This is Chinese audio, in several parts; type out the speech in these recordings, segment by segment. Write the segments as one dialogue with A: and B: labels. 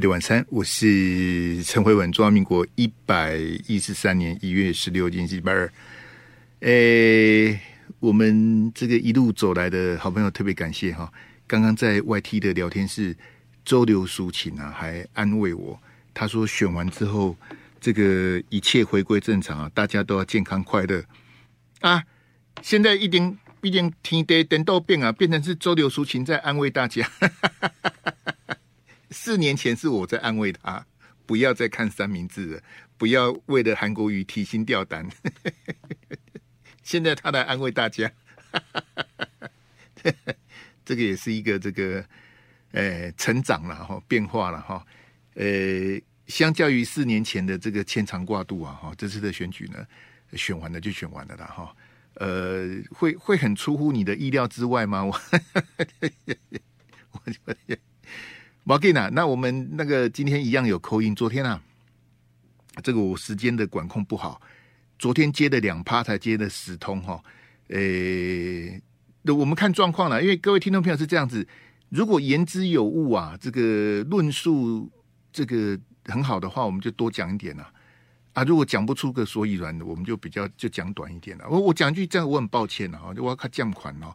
A: 的晚餐，我是陈慧文。中华民国一百一十三年一月十六日，星期二。诶，我们这个一路走来的好朋友，特别感谢哈。刚刚在 YT 的聊天室，周流抒情啊，还安慰我。他说选完之后，这个一切回归正常啊，大家都要健康快乐啊。现在一定一定天地颠倒变啊，变成是周流抒情在安慰大家。四年前是我在安慰他，不要再看三明治了，不要为了韩国瑜提心吊胆。现在他来安慰大家，这个也是一个这个，呃，成长了哈，变化了哈，呃，相较于四年前的这个牵肠挂肚啊哈，这次的选举呢，选完了就选完了啦哈，呃，会会很出乎你的意料之外吗？我，我。马吉娜，那我们那个今天一样有口音。昨天啊，这个我时间的管控不好，昨天接了两趴才接了十通哈。诶，我们看状况了，因为各位听众朋友是这样子，如果言之有物啊，这个论述这个很好的话，我们就多讲一点啊。啊，如果讲不出个所以然的，我们就比较就讲短一点了。我我讲一句这样，我很抱歉啊，我要看降款哦。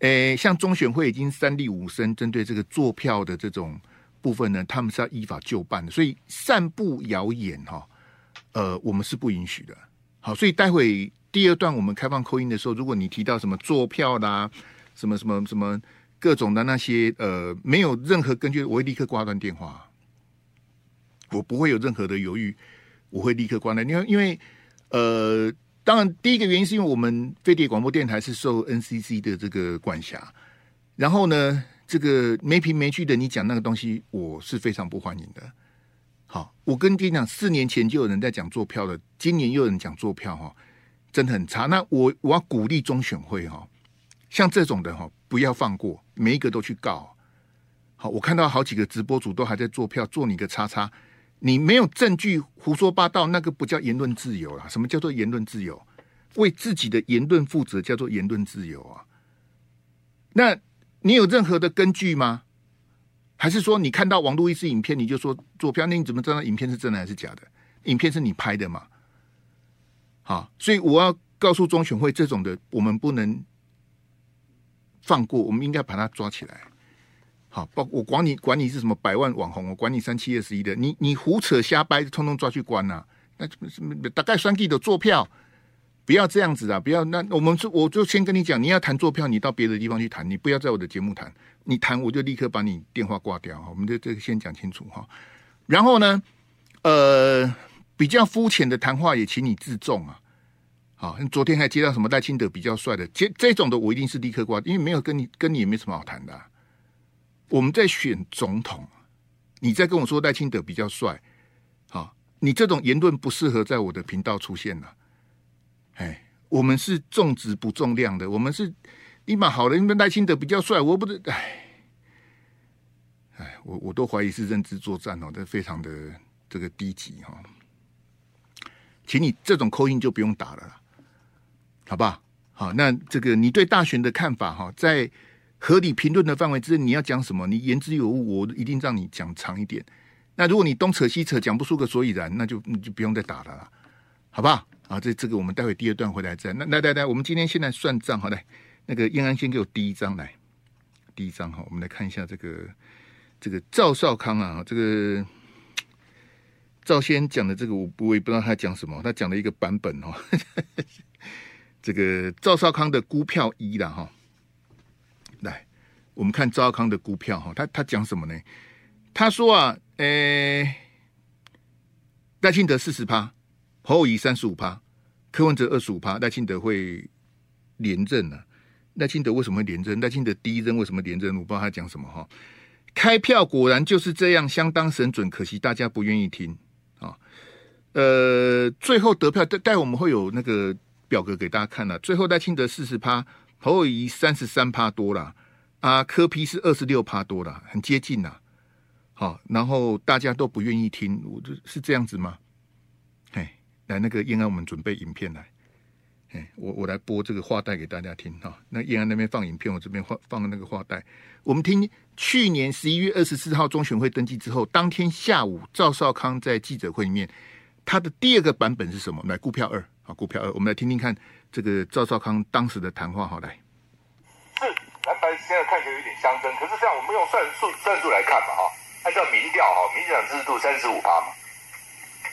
A: 诶，像中选会已经三令五申，针对这个作票的这种部分呢，他们是要依法就办的。所以散布谣言哈，呃，我们是不允许的。好，所以待会第二段我们开放口音的时候，如果你提到什么作票啦，什么什么什么各种的那些呃，没有任何根据，我会立刻挂断电话，我不会有任何的犹豫，我会立刻挂断。因为因为呃。当然，第一个原因是因为我们飞碟广播电台是受 NCC 的这个管辖，然后呢，这个没凭没据的你讲那个东西，我是非常不欢迎的。好，我跟你讲，四年前就有人在讲作票的，今年又有人讲作票，哈，真的很差。那我我要鼓励中选会，哈，像这种的，哈，不要放过，每一个都去告。好，我看到好几个直播主都还在作票，做你个叉叉。你没有证据胡说八道，那个不叫言论自由啦。什么叫做言论自由？为自己的言论负责叫做言论自由啊。那你有任何的根据吗？还是说你看到网络一支影片，你就说作票？那你怎么知道影片是真的还是假的？影片是你拍的嘛？好，所以我要告诉中选会，这种的我们不能放过，我们应该把它抓起来。好，包我管你管你是什么百万网红，我管你三七二十一的，你你胡扯瞎掰，通通抓去关呐、啊！那什么大概算计的坐票，不要这样子啊！不要，那我们就我就先跟你讲，你要谈坐票，你到别的地方去谈，你不要在我的节目谈。你谈我就立刻把你电话挂掉哈。我们就这个先讲清楚哈。然后呢，呃，比较肤浅的谈话也请你自重啊。好，昨天还接到什么赖清德比较帅的，这这种的我一定是立刻挂，因为没有跟你跟你也没什么好谈的、我们在选总统，你在跟我说赖清德比较帅，好，你这种言论不适合在我的频道出现了。哎，我们是重质不重量的，我们是立马好了，因为赖清德比较帅，我不是，哎，哎，我我都怀疑是认知作战哦，这非常的这个低级哈，请你这种 call in 就不用打了，好吧？好，那这个你对大选的看法哈，在。合理评论的范围之内，你要讲什么？你言之有物，我一定让你讲长一点。那如果你东扯西扯，讲不出个所以然，那就你就不用再打了啦，好不好？啊，这这个我们待会第二段回来再。那来来来，我们今天现在算账，好来，那个燕安先给我第一张来，第一张哈，我们来看一下这个这个赵少康啊，这个赵先讲的这个我我也不知道他讲什么，他讲了一个版本哦，这个赵少康的估票一了哈。我们看赵康的股票哈，他他讲什么呢？他说啊，诶、欸，赖清德四十趴，侯友宜三十五趴，柯文哲二十五趴，赖清德会连任呢、啊？赖清德为什么会连任？赖清德第一任为什么连任？我不知道他讲什么哈。开票果然就是这样，相当神准，可惜大家不愿意听啊。呃，最后得票待待我们会有那个表格给大家看了、啊，最后赖清德四十趴。侯友宜三十三趴多了，啊，柯 P 是二十六趴多了，很接近呐。好，然后大家都不愿意听，我就是这样子吗？哎，来那个燕安，我们准备影片来。哎，我我来播这个话带给大家听哈。那燕安那边放影片，我这边放放那个话带。我们听去年十一月二十四号中选会登记之后，当天下午赵少康在记者会里面，他的第二个版本是什么？来，股票二啊，股票二，我们来听听看这个赵少康当时的谈话。好，
B: 来，现在看起来有点相争，可是这样我们用算数算数来看嘛哈，按照民调哈，民进党支持度三十五趴嘛，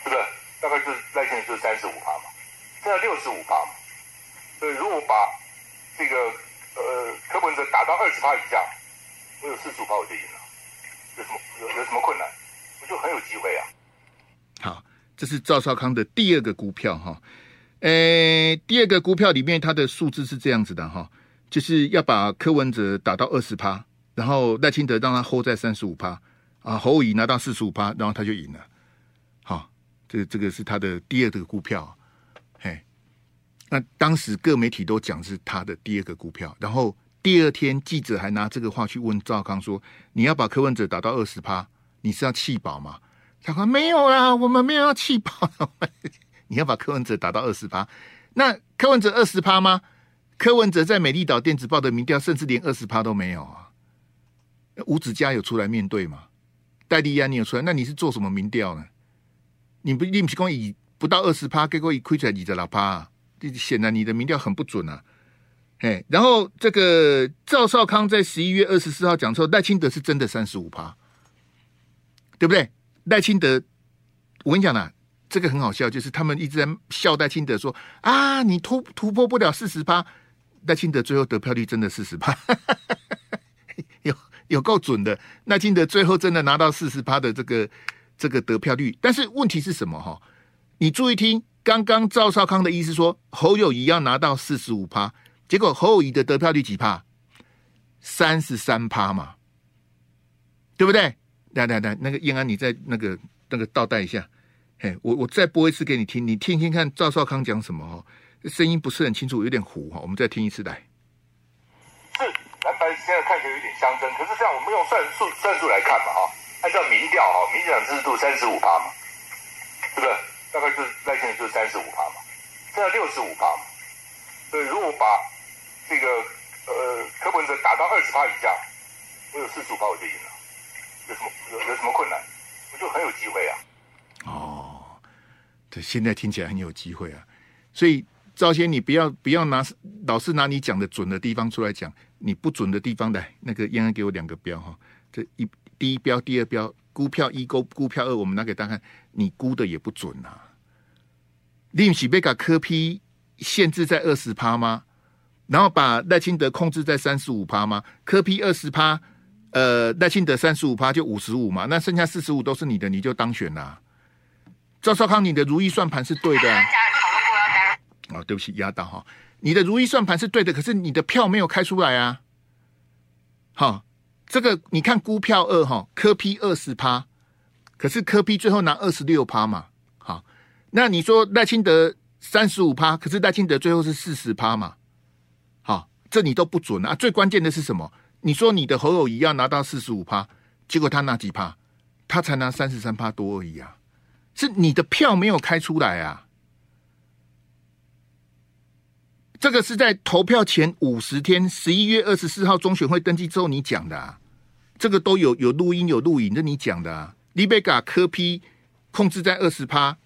B: 是不是？大概就是赖清德是三十五趴嘛，现在六十五趴嘛，所以如果把这个呃柯文哲打到二十趴以下。我有四十五趴我就赢了，有什么有有什么困难？我就很有机会啊。
A: 好，这是赵少康的第二个股票哈。诶，第二个股票里面，它的数字是这样子的哈，就是要把柯文哲打到二十趴，然后赖清德让他 hold 在三十五趴啊，侯友宜拿到四十五趴，然后他就赢了。好，这这个是他的第二个股票。嘿，那当时各媒体都讲是他的第二个股票，然后。第二天，记者还拿这个话去问赵康说：“你要把柯文哲打到二十趴，你是要弃保吗？”他说：“没有啦，我们没有要弃保。你要把柯文哲打到二十趴，那柯文哲二十趴吗？柯文哲在美丽岛电子报的民调，甚至连二十趴都没有啊。吴子嘉有出来面对吗？戴立安你有出来？那你是做什么民调呢？你不，你不是讲以不到二十趴，结果一亏出来二十六趴，这显然你的民调很不准啊。”哎，然后这个赵少康在十一月二十四号讲说赖清德是真的三十五趴，对不对？赖清德，我跟你讲啦，这个很好笑，就是他们一直在笑赖清德说啊，你突突破不了四十趴，赖清德最后得票率真的四十趴，有有够准的。赖清德最后真的拿到四十趴的这个这个得票率，但是问题是什么？哈，你注意听，刚刚赵少康的意思说侯友宜要拿到四十五趴。结果侯友宜的得票率几趴？三十三趴嘛，对不对？来来来，那个燕安，你再那个那个倒带一下，嘿，我我再播一次给你听，你听听看赵少康讲什么哦，声音不是很清楚，有点糊哈，我们再听一次来。
B: 是蓝白现在看起来有点相争，可是这样我们用算数算数来看嘛哈，按照民调哈，民进党支持度三十五趴嘛，是不是？大概就是赖清德就是三十五趴嘛，现在六十五趴嘛，所以如果把这个呃，柯文哲打到二十趴以下，我有四十五趴我就赢了，有什么有有什么困难？我就很有机会啊！
A: 哦，对，现在听起来很有机会啊！所以赵先，你不要不要拿老是拿你讲的准的地方出来讲，你不准的地方来，那个燕安给我两个标哈，这一第一标、第二标，估票一勾估票二，我们拿给大家看，你估的也不准呐、啊。利息贝卡科批限制在二十趴吗？然后把赖清德控制在三十五趴吗？科批二十趴，呃，赖清德三十五趴就五十五嘛，那剩下四十五都是你的，你就当选啦。赵少康，你的如意算盘是对的。哦，对不起，压到哈，你的如意算盘是对的，可是你的票没有开出来啊。好，这个你看估票二哈，科 P 二十趴，可是科 P 最后拿二十六趴嘛。好，那你说赖清德三十五趴，可是赖清德最后是四十趴嘛。好这你都不准啊！最关键的是什么？你说你的侯友谊要拿到四十五趴，结果他拿几趴？他才拿三十三趴多而已啊！是你的票没有开出来啊！这个是在投票前五十天，十一月二十四号中选会登记之后你讲的啊！这个都有有录音有录影，这你讲的啊！李贝嘎科批控制在二十趴，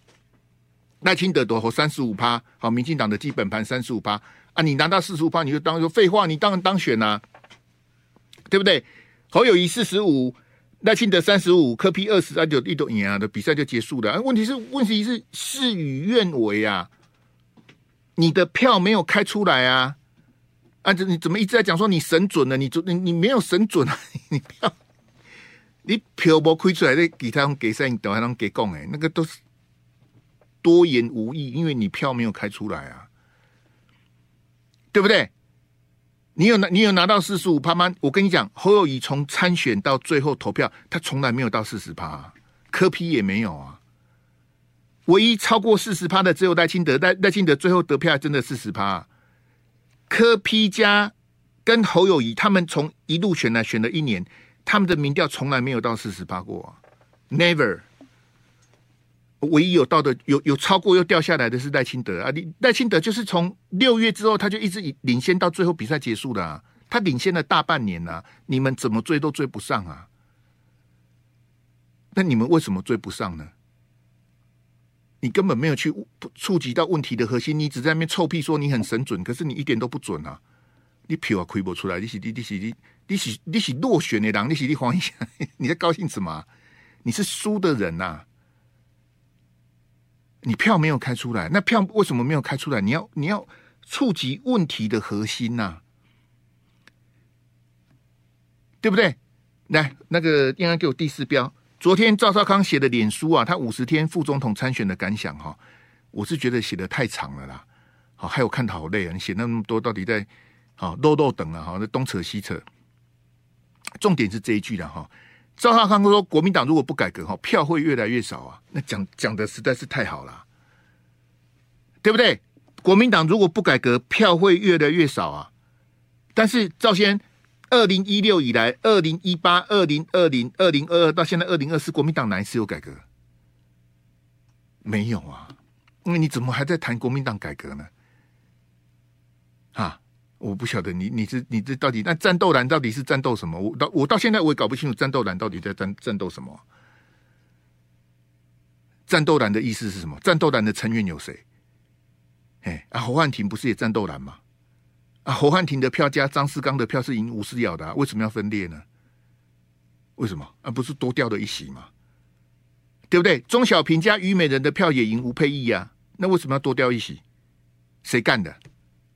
A: 赖清德夺侯三十五趴，好，民进党的基本盘三十五趴。啊！你拿到四十五趴，你就当说废话，你当然当选啦、啊，对不对？侯友宜四十五，赖清德三十五，科批二十，那就一朵赢啊的比赛就结束了。啊、问题是，问题是事与愿违啊！你的票没有开出来啊！啊，这你怎么一直在讲说你神准了？你准你你没有神准啊！你票你票没开出来，的给他们给谁，等下他给讲哎，那个都是多言无益，因为你票没有开出来啊。对不对？你有拿你有拿到四十五趴吗？我跟你讲，侯友谊从参选到最后投票，他从来没有到四十趴，柯批也没有啊。唯一超过四十趴的只有赖清德，赖赖清德最后得票还真的四十趴。柯 P 加跟侯友谊他们从一路选来选了一年，他们的民调从来没有到四十趴过，Never。唯一有到的有有超过又掉下来的是赖清德啊！赖清德就是从六月之后他就一直领先到最后比赛结束的，啊，他领先了大半年呐，你们怎么追都追不上啊？那你们为什么追不上呢？你根本没有去触及到问题的核心，你只在那边臭屁说你很神准，可是你一点都不准啊！你票啊亏不出来，你是你你是你你是你是落选的人，你是你黄一下，你在高兴什么？你是输的人呐，啊！你票没有开出来，那票为什么没有开出来？你要你要触及问题的核心呐、对不对？来，那个应该给我第四标。昨天赵少康写的脸书啊，他五十天副总统参选的感想哈，我是觉得写的太长了啦。好，还有看的好累啊，你写那么多，到底在好漏漏等啊？哈，那东扯西扯。重点是这一句的哈。赵少康说：“国民党如果不改革，哈，票会越来越少啊。”那讲讲的实在是太好了，对不对？国民党如果不改革，票会越来越少啊。但是赵先，二零一六以来，二零一八、二零二零、二零二二到现在二零二四，国民党哪一次有改革？没有啊。那你怎么还在谈国民党改革呢？啊？我不晓得你你是你这到底那战斗蓝到底是战斗什么？我到我到现在我也搞不清楚战斗蓝到底在战战斗什么？战斗蓝的意思是什么？战斗蓝的成员有谁？哎啊，侯汉廷不是也战斗蓝吗？啊，侯汉廷的票加张世刚的票是赢吴思瑶的，为什么要分裂呢？为什么啊？不是多掉了一席吗？对不对？钟小平加于美人的票也赢吴沛忆啊，那为什么要多掉一席？谁干的？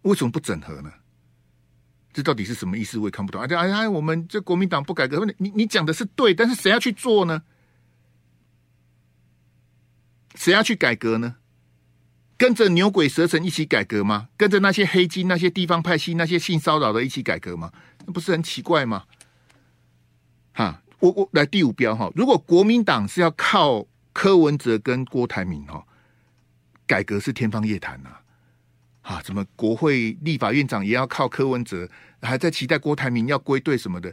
A: 为什么不整合呢？这到底是什么意思？我也看不懂。啊哎哎，我们这国民党不改革，你你讲的是对，但是谁要去做呢？谁要去改革呢？跟着牛鬼蛇神一起改革吗？跟着那些黑金、那些地方派系、那些性骚扰的一起改革吗？那不是很奇怪吗？哈，我我来第五标哈。如果国民党是要靠柯文哲跟郭台铭哈，改革是天方夜谭呐。啊，怎么国会立法院长也要靠柯文哲，还在期待郭台铭要归队什么的？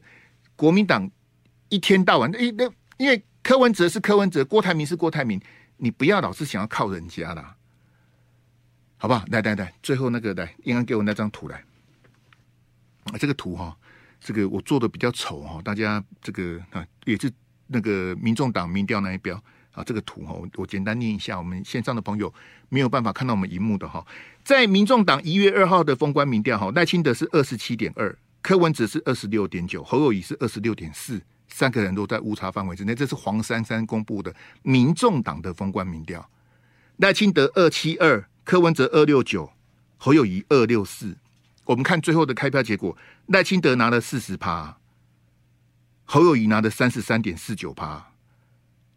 A: 国民党一天到晚，诶，那因为柯文哲是柯文哲，郭台铭是郭台铭，你不要老是想要靠人家啦，好不好？来来来，最后那个来，应该给我那张图来。啊，这个图哈，这个我做的比较丑哈，大家这个啊也是那个民众党民调那一标。啊，这个图哈，我简单念一下，我们线上的朋友没有办法看到我们荧幕的哈。在民众党一月二号的封关民调哈，赖清德是二十七点二，柯文哲是二十六点九，侯友宜是二十六点四，三个人都在误差范围之内。这是黄珊珊公布的民众党的封关民调，赖清德二七二，柯文哲二六九，侯友宜二六四。我们看最后的开票结果，赖清德拿了四十趴，侯友宜拿了三十三点四九趴。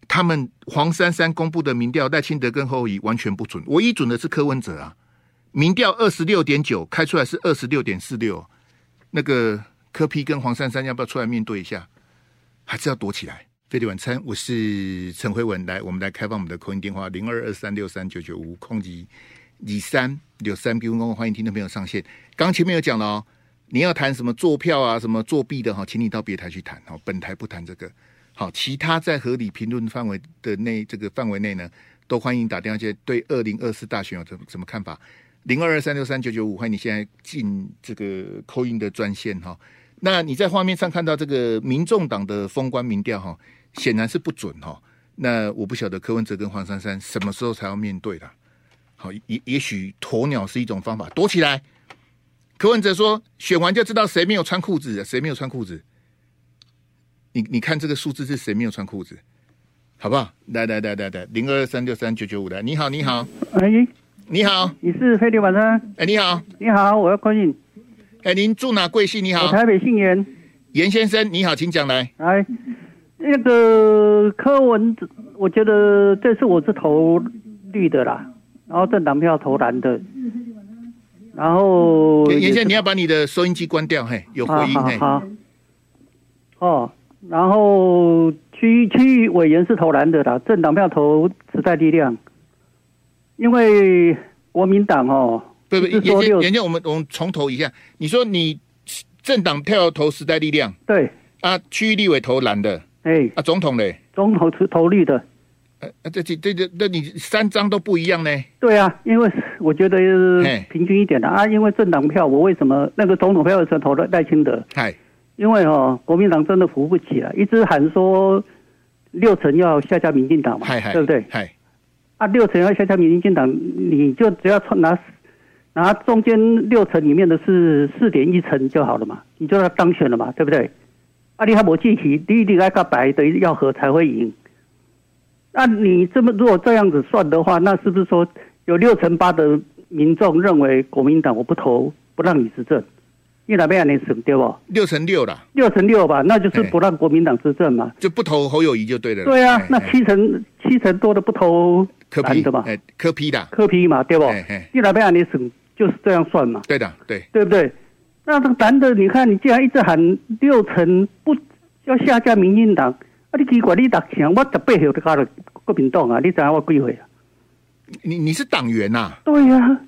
A: 他们黄珊珊公布的民调，赖清德跟侯友宜完全不准，唯一准的是柯文哲啊。民调二十六点九，开出来是二十六点四六。那个柯 P 跟黄珊珊要不要出来面对一下？还是要躲起来？飞碟晚餐，我是陈辉文，来，我们来开放我们的口音电话零二二三六三九九五空机李三六三 B 公，欢迎听众朋友上线。刚前面有讲了哦，你要谈什么作票啊，什么作弊的哈，请你到别台去谈哦，本台不谈这个。好，其他在合理评论范围的内这个范围内呢，都欢迎打电话进来。对二零二四大选有什么什么看法？零二二三六三九九五，欢迎你现在进这个 call in 的专线哈。那你在画面上看到这个民众党的封关民调哈，显然是不准哈。那我不晓得柯文哲跟黄珊珊什么时候才要面对的。好，也也许鸵鸟是一种方法，躲起来。柯文哲说，选完就知道谁没有穿裤子，谁没有穿裤子。你你看这个数字是谁没有穿裤子，好不好？来来来来来，零二三六三九九五来，你好你好，
C: 哎，
A: 你好，
C: 你是飞碟晚餐？
A: 哎，你好，
C: 你好，我要关心。
A: 哎，您住哪贵姓？你好，
C: 我台北姓严，
A: 严先生你好，请讲来。
C: 来，那个柯文哲，我觉得这次我是投绿的啦，然后政党票投蓝的，然后严
A: 先生你要把你的收音机关掉，嘿，有回音，嘿，
C: 好，哦。然后区区域委员是投蓝的啦，政党票投时代力量，因为国民党哦，
A: 不不，严严严严，我们我们重投一下，你说你政党票投时代力量，
C: 对，
A: 啊，区域立委投蓝的，
C: 哎，啊，
A: 总统嘞，
C: 总统是投绿的，
A: 呃，这这这这，你三张都不一样呢？
C: 对啊，因为我觉得平均一点的啊，因为政党票，我为什么那个总统票的时候投了赖清德？
A: 嗨，
C: 因为哦，国民党真的扶不起了，一直喊说六成要下架民进党嘛，对不对？
A: 嗨，
C: 啊，六成要下架民进党，你就只要拿拿中间六成里面的是四点一成就好了嘛，你就要当选了嘛，对不对？啊，你还没具体，第一你爱个白的要和才会赢。那你这么如果这样子算的话，那是不是说有六成八的民众认为国民党我不投，不让你执政？你哪边还能省对不？
A: 六成六了，
C: 六成六吧，那就是不让国民党执政嘛，
A: 就不投侯友谊就对了。
C: 对啊，那七成七成多的不投
A: 柯批的嘛，柯批的
C: 柯批嘛，对不？你哪边还能省？就是这样算嘛。
A: 对的，对，
C: 对不对？那这个男的，你看你既然一直喊六成不要下架民进党。啊！你奇怪，你六成，我十八岁就加入国民党啊！你知道我几岁啊？
A: 你你是党员呐、啊？
C: 对呀、啊，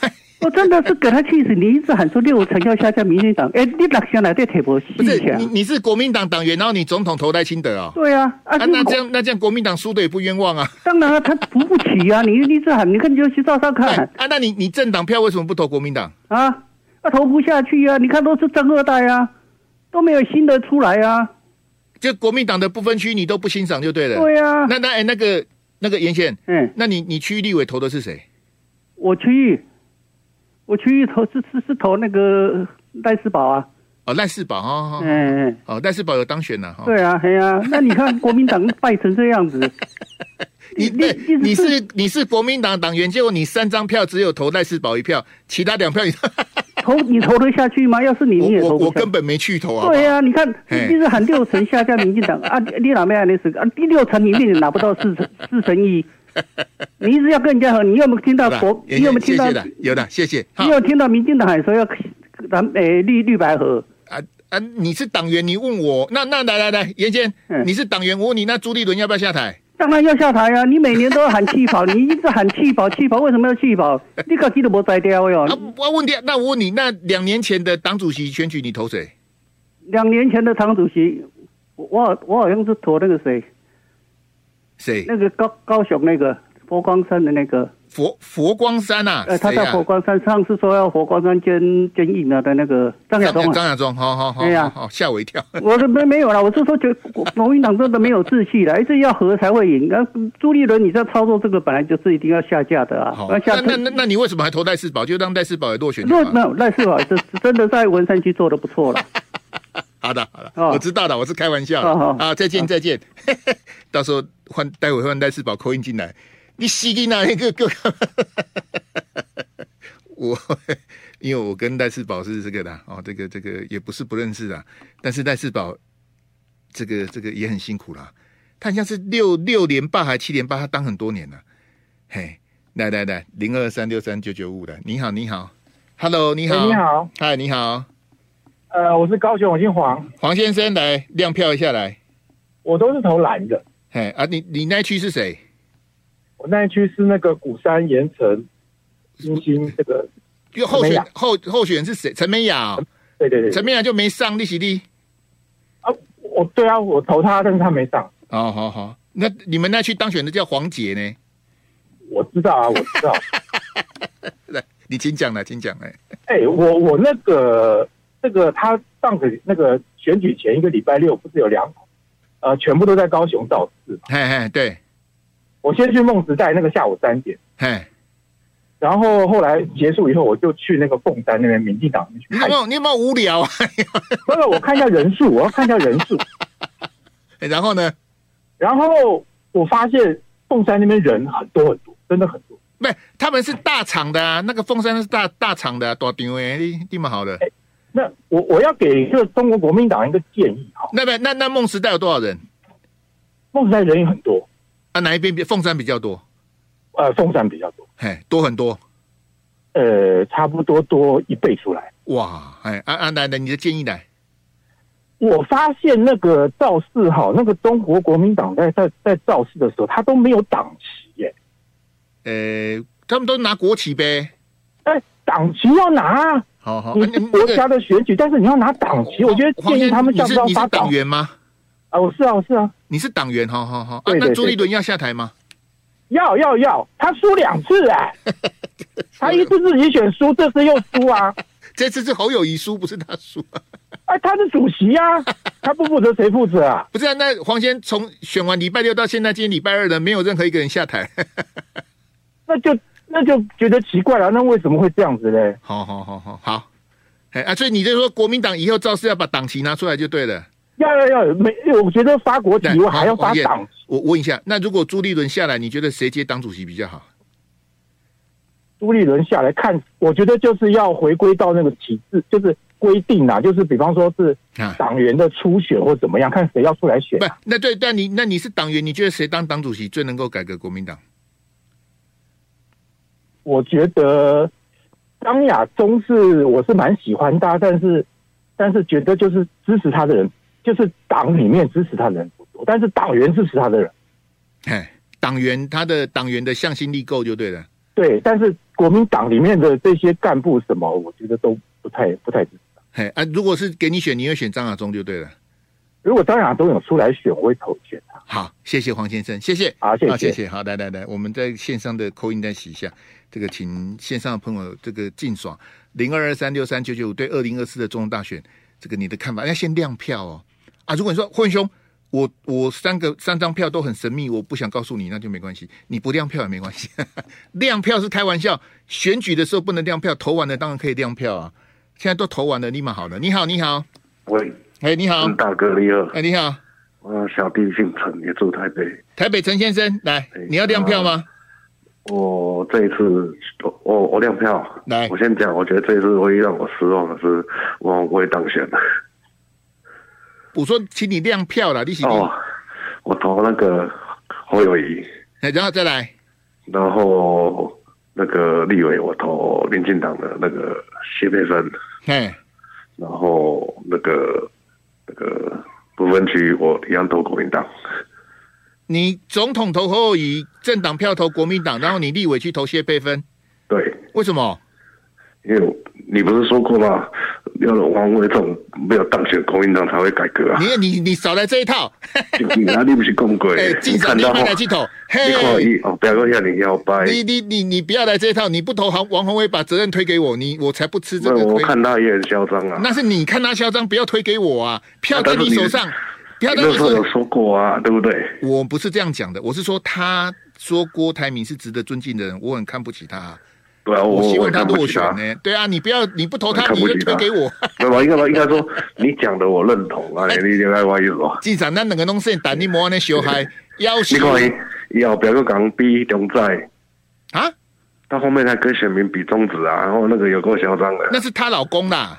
C: 我真的是给他气死！你一直喊说六成要下架民进党，哎、欸，你六成来对铁婆不
A: 是你你是国民党党员，然后你总统投胎清德啊？
C: 对啊，啊，
A: 啊那这样那这样国民党输的也不冤枉啊！
C: 当然了，他扶不起啊！你你一直喊，你看你就去照上看
A: 啊！那你你政党票为什么不投国民党
C: 啊？啊，投不下去啊！你看都是正二代啊，都没有新的出来啊！
A: 就国民党的不分区你都不欣赏就对了。
C: 对呀、啊。
A: 那那哎那个那个颜线，
C: 嗯，
A: 那你你区域立委投的是谁？
C: 我区域，我区域投是是是投那个赖世宝啊。
A: 哦，赖世宝啊。
C: 嗯嗯。
A: 哦，赖世宝有当选了哈。
C: 对啊，嘿啊。那你看国民党败成这样子，
A: 你你你，你是你是国民党党员，结果你三张票只有投赖世宝一票，其他两票你。
C: 投你投得下去吗？要是你你也投。
A: 我我根本没去投啊。
C: 对呀、啊，你看你一直喊六成下降民进党啊，你哪边还那是啊？第六成里面你拿不到四成 四成一，你一直要跟人家和，你有没有听到国？你有没有听到？
A: 谢谢的有的，谢谢。
C: 你有听到民进党还说要咱诶绿绿白合
A: 啊啊！你是党员，你问我那那来来来，颜先，你是党员，我问你，那朱立伦要不要下台？
C: 当然要下台啊！你每年都要喊弃保，你一直喊弃保弃保，为什么要弃保？你搞基都不摘掉哟！
A: 啊，我问你，那我问你，那两年前的党主席选举你投谁？
C: 两年前的党主席，我我好像是投那个谁？
A: 谁？
C: 那个高高雄那个佛光山的那个。
A: 佛佛光山呐、啊，
C: 呃，他在佛光山上次说要佛光山捐捐疫苗的那个张亚中，
A: 张亚中，好好好，哎呀，好吓我一跳。
C: 我都没没有了，我是说，觉得国民党真的没有志气了，一直要和才会赢。那朱立伦，你在操作这个本来就是一定要下架的啊。
A: 那下那那那你为什么还投赖世宝？就让赖世宝也落选？
C: 那没有赖世宝，这真的在文山区做的不错了。
A: 好的好的，我知道的，我是开玩笑的。好，再见再见。到时候换待会换戴世宝扣音进来。你死给哪一个个？我因为我跟戴世宝是这个的哦，这个这个也不是不认识啊，但是戴世宝这个这个也很辛苦啦。他好像是六六连霸还七连霸，他当很多年了。嘿，来来来，零二三六三九九五的，你好你好，Hello 你好、欸、
D: 你好，
A: 嗨你好，
D: 呃，我是高雄，我姓黄，
A: 黄先生来亮票一下来，
D: 我都是投蓝的。
A: 嘿啊，你你那区是谁？
D: 我那一区是那个鼓山盐城新兴这个，
A: 因为候选候候选人是谁？陈美雅、哦，
D: 对对对，
A: 陈美雅就没上，利息利
D: 啊，我对啊，我投他，但是他没上。
A: 哦，好好，那你们那区当选的叫黄杰呢？
D: 我知道啊，我知道。
A: 来，你请讲了，请讲哎。
D: 哎、欸，我我那个那个他上个那个选举前一个礼拜六不是有两场，呃，全部都在高雄造势。
A: 嘿嘿，对。
D: 我先去梦时代，那个下午三点，
A: 嘿，
D: 然后后来结束以后，我就去那个凤山那边民进党去看。
A: 你有没有你有没有无聊啊？
D: 不是，我看一下人数，我要看一下人数。
A: 然后呢？
D: 然后我发现凤山那边人很多很多，真的很多。
A: 不是，他们是大厂的啊，那个凤山是大大厂的、啊，大场哎，地蛮好的。
D: 欸、那我我要给这个中国国民党一个建议哈。
A: 那边那那梦时代有多少人？
D: 梦时代人也很多。
A: 啊，哪一边比凤山比较多？
D: 呃，凤山比较多，
A: 嘿，多很多，
D: 呃，差不多多一倍出来。
A: 哇，哎，啊啊，来来，你的建议来。
D: 我发现那个造势哈，那个中国国民党在在在造势的时候，他都没有党旗耶。
A: 呃，他们都拿国旗呗。
D: 哎，党旗要拿。
A: 好好，
D: 你是国家的选举，但是你要拿党旗，我觉得建议他们像不要发党
A: 员吗？
D: 啊，我是啊，我是啊。
A: 你是党员，好好好。啊，那朱立伦要下台吗？
D: 要要要，他输两次哎、他一次自己选输，这次又输啊！
A: 这次是侯友谊输，不是他输。
D: 哎，他是主席啊，他不负责谁负责啊？
A: 不是啊，那黄先从选完礼拜六到现在，今天礼拜二了，没有任何一个人下台。
D: 那就那就觉得奇怪了，那为什么会这样子嘞？
A: 好好好好好，哎啊，所以你就说国民党以后造势要把党旗拿出来就对了。
D: 要要要，没，我觉得发国旗
A: 对
D: 我还要发
A: 党我问一下，那如果朱立伦下来，你觉得谁接党主席比较好？
D: 朱立伦下来看，我觉得就是要回归到那个体制，就是规定啊，就是比方说是
A: 啊
D: 党员的初选或怎么样，看谁要出来选
A: 不。，那对，但你那你是党员，你觉得谁当党主席最能够改革国民党？
D: 我觉得张亚中是我是蛮喜欢他，但是但是觉得就是支持他的人，就是党里面支持他的人不多，但是党员支持他的人
A: 哎，党员他的党员的向心力够就对了。
D: 对，但是国民党里面的这些干部什么，我觉得都不太不太支持。
A: 嘿啊，如果是给你选，你会选张亚中就对了。
D: 如果张亚中有出来选，我会投选他。
A: 好，谢谢黄先生，谢谢，
D: 好谢谢
A: 谢谢，好，来来来，我们在线上的扣音再洗一下，这个请线上的朋友这个竞爽零二二三六三九九五对二零二四的中统大选，这个你的看法要先亮票哦啊！如果你说混兄，我我三个三张票都很神秘，我不想告诉你，那就没关系，你不亮票也没关系，亮票是开玩笑，选举的时候不能亮票，投完了当然可以亮票啊，现在都投完了，立马好了，你好，你好，
E: 喂，
A: 哎，你好，
E: 大哥你好，
A: 哎，你好。
E: 我小弟姓陈，也住台北。
A: 台北陈先生，来，你要亮票吗？
E: 我这一次，我我亮票。
A: 来
E: 我先讲，我觉得这一次唯一让我失望的是，我不会当选了。
A: 我说，请你亮票了，你行。
E: 哦，我投那个侯友宜，
A: 哎，然后再来，
E: 然后那个立委我投民进党的那个谢佩芬，
A: 哎，
E: 然后那个那个不分区我一样投国民党。
A: 你总统投侯友谊，政党票投国民党，然后你立委去投谢佩芬，
E: 对，
A: 为什么？
E: 因为你不是说过吗？要王伟这种没有当选国民党才会改革啊！
A: 你你你少来这一套，
E: 你哪里不是共轨？
A: 哎，进场你快来去投，
E: 你看一哦，不要跟你要掰。
A: 你你你你不要来这一套，你不投王王宏伟，把责任推给我，你我才不吃这个亏。
E: 我看他也很嚣张啊。
A: 那是你看他嚣张，不要推给我啊！票在你手上，不要在
E: 你手上。有说过啊，对不对？
A: 我不是这样讲的，我是说他说郭台铭是值得尊敬的人，我很看不起他。
E: 对啊，
A: 我希望他落选呢。对啊，你不要你不投他，你就推给我。
E: 对吧？应该应该说你讲的我认同啊，你应该我意思哦。
A: 至少咱两个拢是但你莫那小孩 要求。
E: 你看以后不要个讲比中在
A: 啊，
E: 到后面他跟选民比中指啊，然后那个有够嚣张的。
A: 那是她老公啦，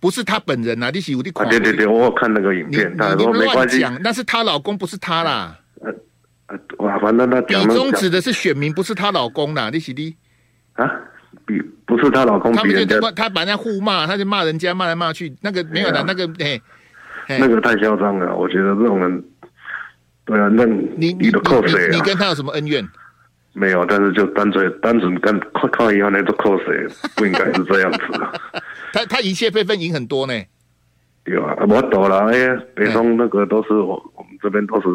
A: 不是她本人啊！你是有的
E: 啊，对对对，我有看那个影片，他说没关系，
A: 那是她老公，不是她啦。
E: 呃呃，哇，反正他
A: 比中指的是选民，不是她老公啦，你是的。
E: 啊，比不是她老公，
A: 他们就他他把人家互骂，他就骂人家骂来骂去，那个没有的，那个哎，
E: 那个太嚣张了，我觉得这种人，对啊，那
A: 你
E: 你都扣谁啊？
A: 你跟他有什么恩怨？
E: 没有，但是就单纯单纯跟靠靠以后那都扣谁？不应该是这样子的。
A: 他他一切辈分赢很多呢。
E: 对啊，我懂了，哎呀，北中那个都是我我们这边都是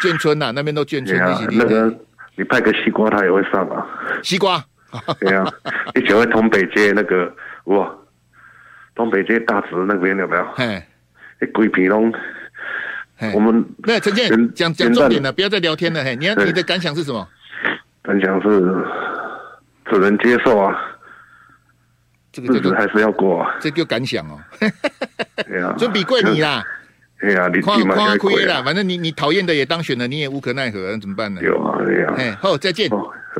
A: 眷村呐，那边都眷村。
E: 那个你派个西瓜，他也会上啊。
A: 西瓜。
E: 对啊，你只会东北街那个哇，东北街大直那边有没有？
A: 哎，
E: 那鬼皮龙，我们
A: 那陈建讲讲重点了，不要再聊天了。嘿，你你的感想是什么？
E: 感想是只能接受啊，
A: 这个日
E: 子还是要过啊，
A: 这叫感想哦。
E: 对啊，
A: 准备跪你啦。
E: 对啊，你
A: 夸夸亏啦，反正你你讨厌的也当选了，你也无可奈何，那怎么办呢？
E: 有啊，对啊。
A: 哎，好，再见，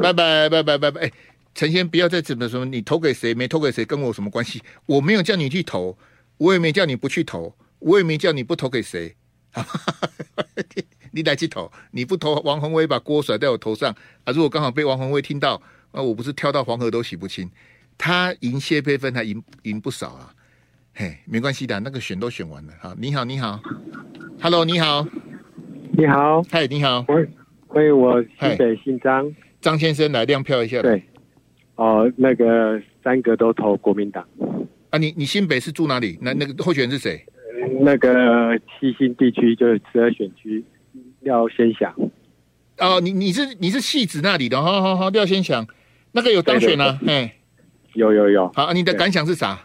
A: 拜拜拜拜拜拜。哎。陈先，不要再怎么说，你投给谁没投给谁，跟我有什么关系？我没有叫你去投，我也没叫你不去投，我也没叫你不投给谁。你来去投，你不投王宏威，把锅甩在我头上啊！如果刚好被王宏威听到，啊，我不是跳到黄河都洗不清。他赢谢佩芬，还赢赢不少啊！嘿，没关系的，那个选都选完了。好，你好，你好，Hello，你好，
F: 你好，
A: 嗨，你好，
F: 喂喂，我新北姓张，
A: 张先生来亮票一下，
F: 对。哦，那个三个都投国民党
A: 啊！你你新北是住哪里？那那个候选人是谁？
F: 那个七星地区就是十二选区廖先祥。
A: 哦，你你是你是戏子那里的，好好好，廖先祥，那个有当选啊？哎，
F: 有有有。
A: 好，你的感想是啥？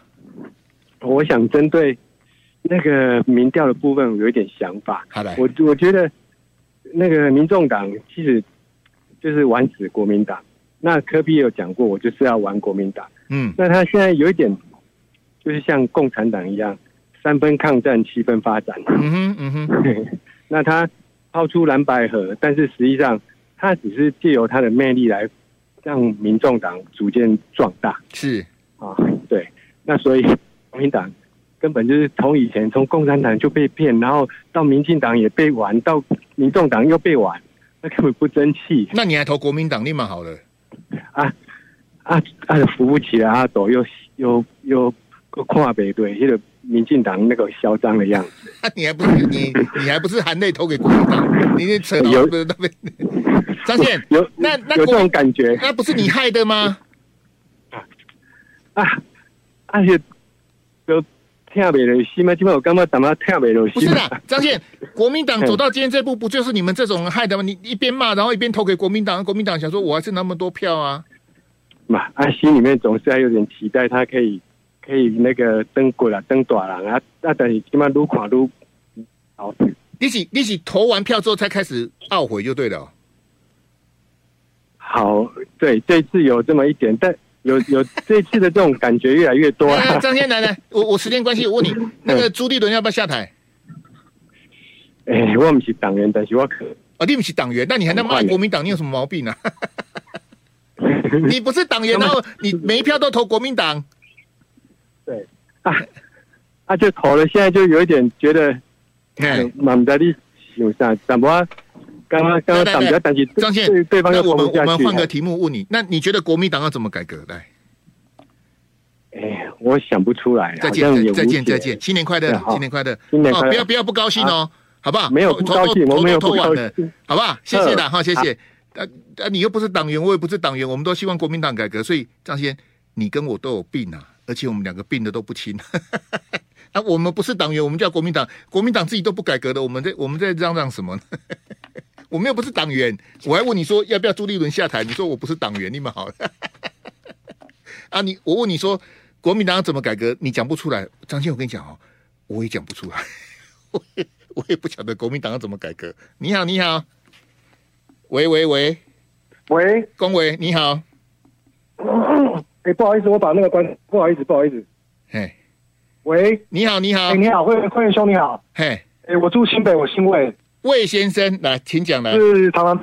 F: 我想针对那个民调的部分，我有一点想法。
A: 好的，
F: 我我觉得那个民众党其实就是玩死国民党。那科比也有讲过，我就是要玩国民党。
A: 嗯，
F: 那他现在有一点，就是像共产党一样，三分抗战，七分发展。
A: 嗯哼，嗯哼。
F: 那他抛出蓝白合，但是实际上他只是借由他的魅力来让民众党逐渐壮大。
A: 是
F: 啊，对。那所以国民党根本就是从以前从共产党就被骗，然后到民进党也被玩，到民众党又被玩，那根本不争气。
A: 那你还投国民党，立马好的。
F: 啊啊啊！扶不起来啊，走又又又跨北对，那个民进党那个嚣张的样子。
A: 啊，你还不是你你还不是含泪投给国民党？你扯有那边 张宪
F: 有
A: 那那
F: 有这种感觉？
A: 那不是你害的吗？
F: 啊，而且都听不了心吗？基本我刚刚怎么听不了心？
A: 不是的，张健，国民党走到今天这步，不就是你们这种人害的吗？你一边骂，然后一边投给国民党，国民党想说我还是那么多票啊。
F: 嘛，啊，心里面总是还有点期待，他可以可以那个登过了，登大了啊，啊，但是起码撸垮撸好。
A: 你是你是投完票之后才开始懊悔就对了。
F: 好，对，这次有这么一点，但有有这次的这种感觉越来越多啊。
A: 张先来来，我我时间关系，我问你，那个朱立伦要不要下台？
F: 哎、欸，我不是党员，但是我可
A: 哦，你不是党员，那你还能骂国民党？你有什么毛病呢、啊？你不是党员，然后你每一票都投国民党，
F: 对啊，啊就投了，现在就有一点觉得，蛮在你有啥？怎么刚刚刚刚党比较担心
A: 张宪，对方要我们我们换个题目问你，那你觉得国民党要怎么改革？来，
F: 哎，我想不出来。
A: 再见再见再见，新年快乐，新年快乐，
F: 新年快乐，
A: 不要不要不高兴哦，好不好？
F: 没有不高兴，我没有不高兴，
A: 好不好？谢谢的哈，谢谢。啊啊！你又不是党员，我也不是党员，我们都希望国民党改革。所以张先，你跟我都有病啊，而且我们两个病的都不轻。啊，我们不是党员，我们叫国民党，国民党自己都不改革的，我们在我们在嚷嚷什么呢？我们又不是党员，我还问你说要不要朱立伦下台？你说我不是党员，你们好。啊，你我问你说国民党怎么改革？你讲不出来。张先，我跟你讲哦，我也讲不出来，我也我也不晓得国民党要怎么改革。你好，你好。喂喂喂，
G: 喂，
A: 恭维你好。
G: 哎、不好意思，我把那个关，不好意思，不好意思。
A: 嘿，
G: 喂，
A: 你好，你好，
G: 欸、你好，慧慧兄你好。
A: 嘿，
G: 哎、我住新北，我姓魏。
A: 魏先生，来，请讲来。
G: 是常常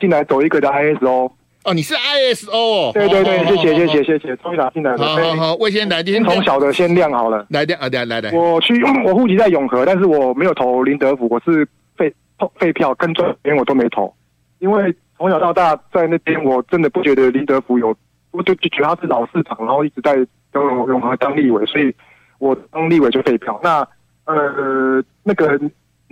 G: 进来走一个的 ISO。
A: 哦，你是 ISO。
G: 对对对，谢谢谢谢谢谢，终于打进来了。
A: 好好好，魏先生来，
G: 先从小的先亮好了。
A: 来亮啊，来来来。
G: 我去，我户籍在永和，但是我没有投林德福，我是废废票，跟这边我都没投。因为从小到大在那边，我真的不觉得林德福有，我就就觉得他是老市长，然后一直在永永和当立委，所以我当立委就废票。那呃，那个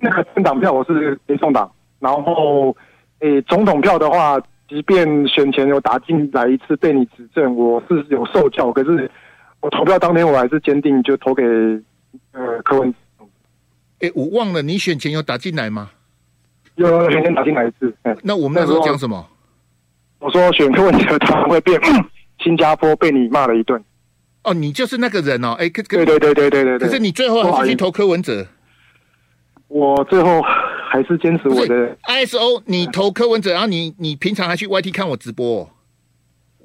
G: 那个政党票我是民众党，然后诶，总统票的话，即便选前有打进来一次被你指正，我是有受教，可是我投票当天我还是坚定就投给呃柯文哲。
A: 哎，我忘了你选前有打进来吗？
G: 有选前打进来一次，
A: 那我们那时候讲什么？
G: 我说选柯文哲他会变 新加坡，被你骂了一顿。
A: 哦，你就是那个人哦，哎，可
G: 对对对对对对。
A: 可是你最后还是去投柯文哲。
G: 我最后还是坚持我的
A: ISO。你投柯文哲，然后你你平常还去 YT 看我直播。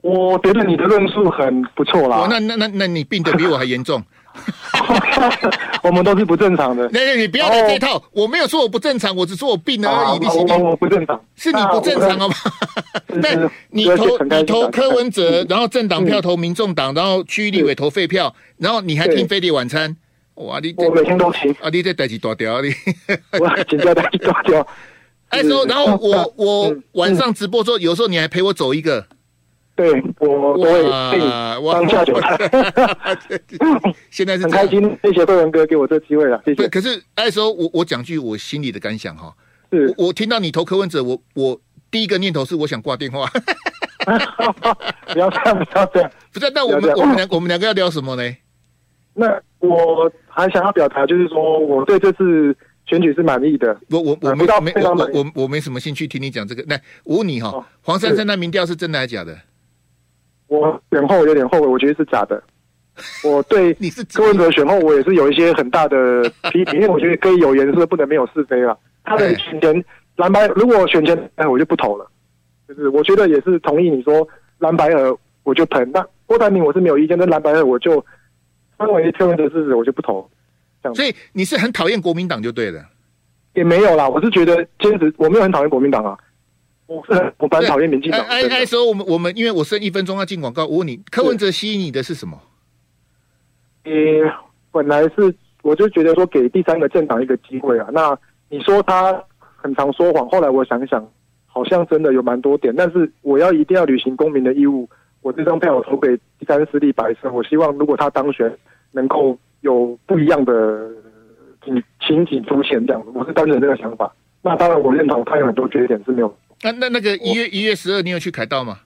G: 我觉得你的论述很不错啦。
A: 那那那那你病得比我还严重。
G: 我们都是不正常的。
A: 那那你不要来这套，我没有说我不正常，我只说我病而已。你
G: 我我不正常，
A: 是你不正常好吗？那你投你投柯文哲，然后政党票投民众党，然后区域立委投废票，然后你还听飞碟晚餐。哇，你
G: 我每天都听。
A: 啊，你这代志大条，你
G: 我请假代志大条。
A: 哎，说，然后我我晚上直播说，有时候你还陪我走一个。
G: 对，我我也当下酒
A: 菜 现在是
G: 很开心，谢谢慧文哥给我这机会了，谢谢。
A: 可是那时候我我讲句我心里的感想哈，
G: 是
A: 我听到你投柯文哲，我我第一个念头是我想挂电话。
G: 不要这样，不要这样。
A: 不是，那我们我们两我们两个要聊什么呢？
G: 那我还想要表达，就是说我对这次选举是满意的。
A: 我我我
G: 没到没
A: 我我我没什么兴趣听你讲这个。来，我问你哈、
G: 哦
A: 黄珊珊那民调是真的还是假的？
G: 我选后有点后悔，我觉得是假的。我对
A: 你是
G: 柯文哲选后，我也是有一些很大的批评，因为我觉得可以有颜色，不能没有是非了。他的选前蓝白，如果选前哎，我就不投了。就是我觉得也是同意你说蓝白尔，我就投。那郭台铭我是没有意见，但蓝白尔我就身为柯文哲支持，我就不投。这样
A: 所以你是很讨厌国民党就对了。
G: 也没有啦，我是觉得坚持，我没有很讨厌国民党啊，我是很我蛮讨厌民进党。
A: 哎哎哎，说我们我们，因为我剩一分钟要进广告，我问你，柯文哲吸引你的是什么？
G: 呃，本来是我就觉得说给第三个政党一个机会啊。那你说他很常说谎，后来我想想，好像真的有蛮多点。但是我要一定要履行公民的义务，我这张票我投给第三势力白色。我希望如果他当选，能够有不一样的情情景出现，这样子。我是单纯这个想法。那当然，我认同他有很多缺点是没有。
A: 那那那个一月一月十二，你有去凯道吗？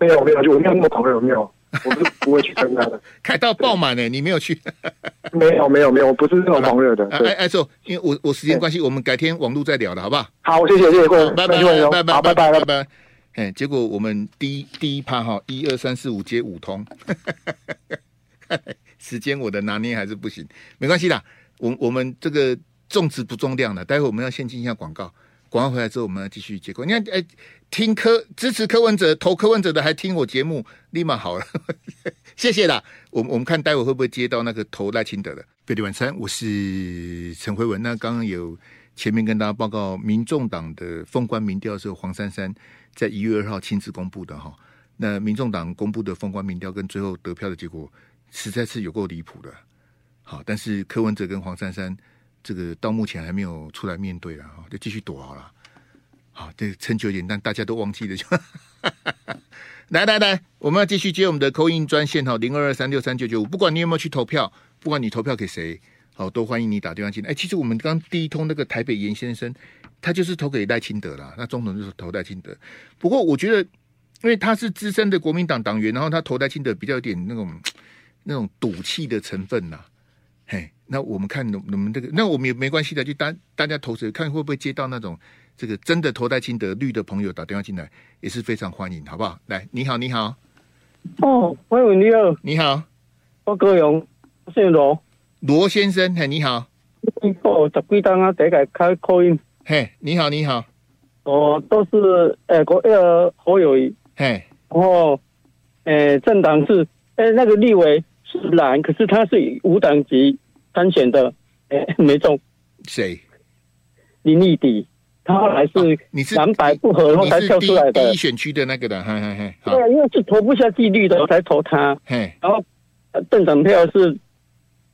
G: 没有没有，就我没有那么狂热，没有。我是不会去参加的，
A: 凯道爆满呢，你没有去？
G: 没有没有没有，我不是那种狂热的。
A: 哎哎，说，因为我我时间关系，我们改天网络再聊了，好不好？
G: 好，谢谢谢谢各位，
A: 拜拜拜拜
G: 拜拜
A: 拜拜。哎，结果我们第一第一趴哈，一二三四五接五通，时间我的拿捏还是不行，没关系啦，我我们这个重质不重量的，待会我们要先进一下广告，广告回来之后我们要继续接口。你看，哎。听柯支持柯文哲投柯文哲的还听我节目，立马好了，谢谢啦。我们我们看待会会不会接到那个投赖清德的。贝蒂晚餐，我是陈辉文。那刚刚有前面跟大家报告，民众党的封关民调是黄珊珊在一月二号亲自公布的哈。那民众党公布的封关民调跟最后得票的结果，实在是有够离谱的。好，但是柯文哲跟黄珊珊这个到目前还没有出来面对了哈，就继续躲好了。好，这撑久一点，但大家都忘记了就。来来来，我们要继续接我们的扣印专线哈，零二二三六三九九五。不管你有没有去投票，不管你投票给谁，好，都欢迎你打电话进来。哎，其实我们刚第一通那个台北严先生，他就是投给赖清德啦，那中统就是投赖清德。不过我觉得，因为他是资深的国民党党员，然后他投赖清德比较有点那种那种赌气的成分呐。嘿，那我们看能能不能这个，那我们也没关系的，就大大家投谁，看会不会接到那种。这个真的投赖清德绿的朋友打电话进来也是非常欢迎，好不好？来，你好，你好。
H: 哦，欢迎你好，
A: 你好，
H: 我高雄，我姓罗，
A: 罗先生，嘿，你好。
H: 哦，十几单啊，第一个开口音。
A: 嘿，你好，你好。
H: 我，都是诶，我那个侯友谊。
A: 嘿，
H: 然后呃，政党是呃，那个立委是蓝，可是他是以无党籍参选的，诶，没中。
A: 谁？
H: 林立底。他后来是
A: 你是
H: 蓝白不合，然后才跳出来的。
A: 第一选区的那个的，嘿嘿嘿。
H: 对啊，因为是投不下纪律的，我才投他。
A: 嘿，
H: 然后政党票是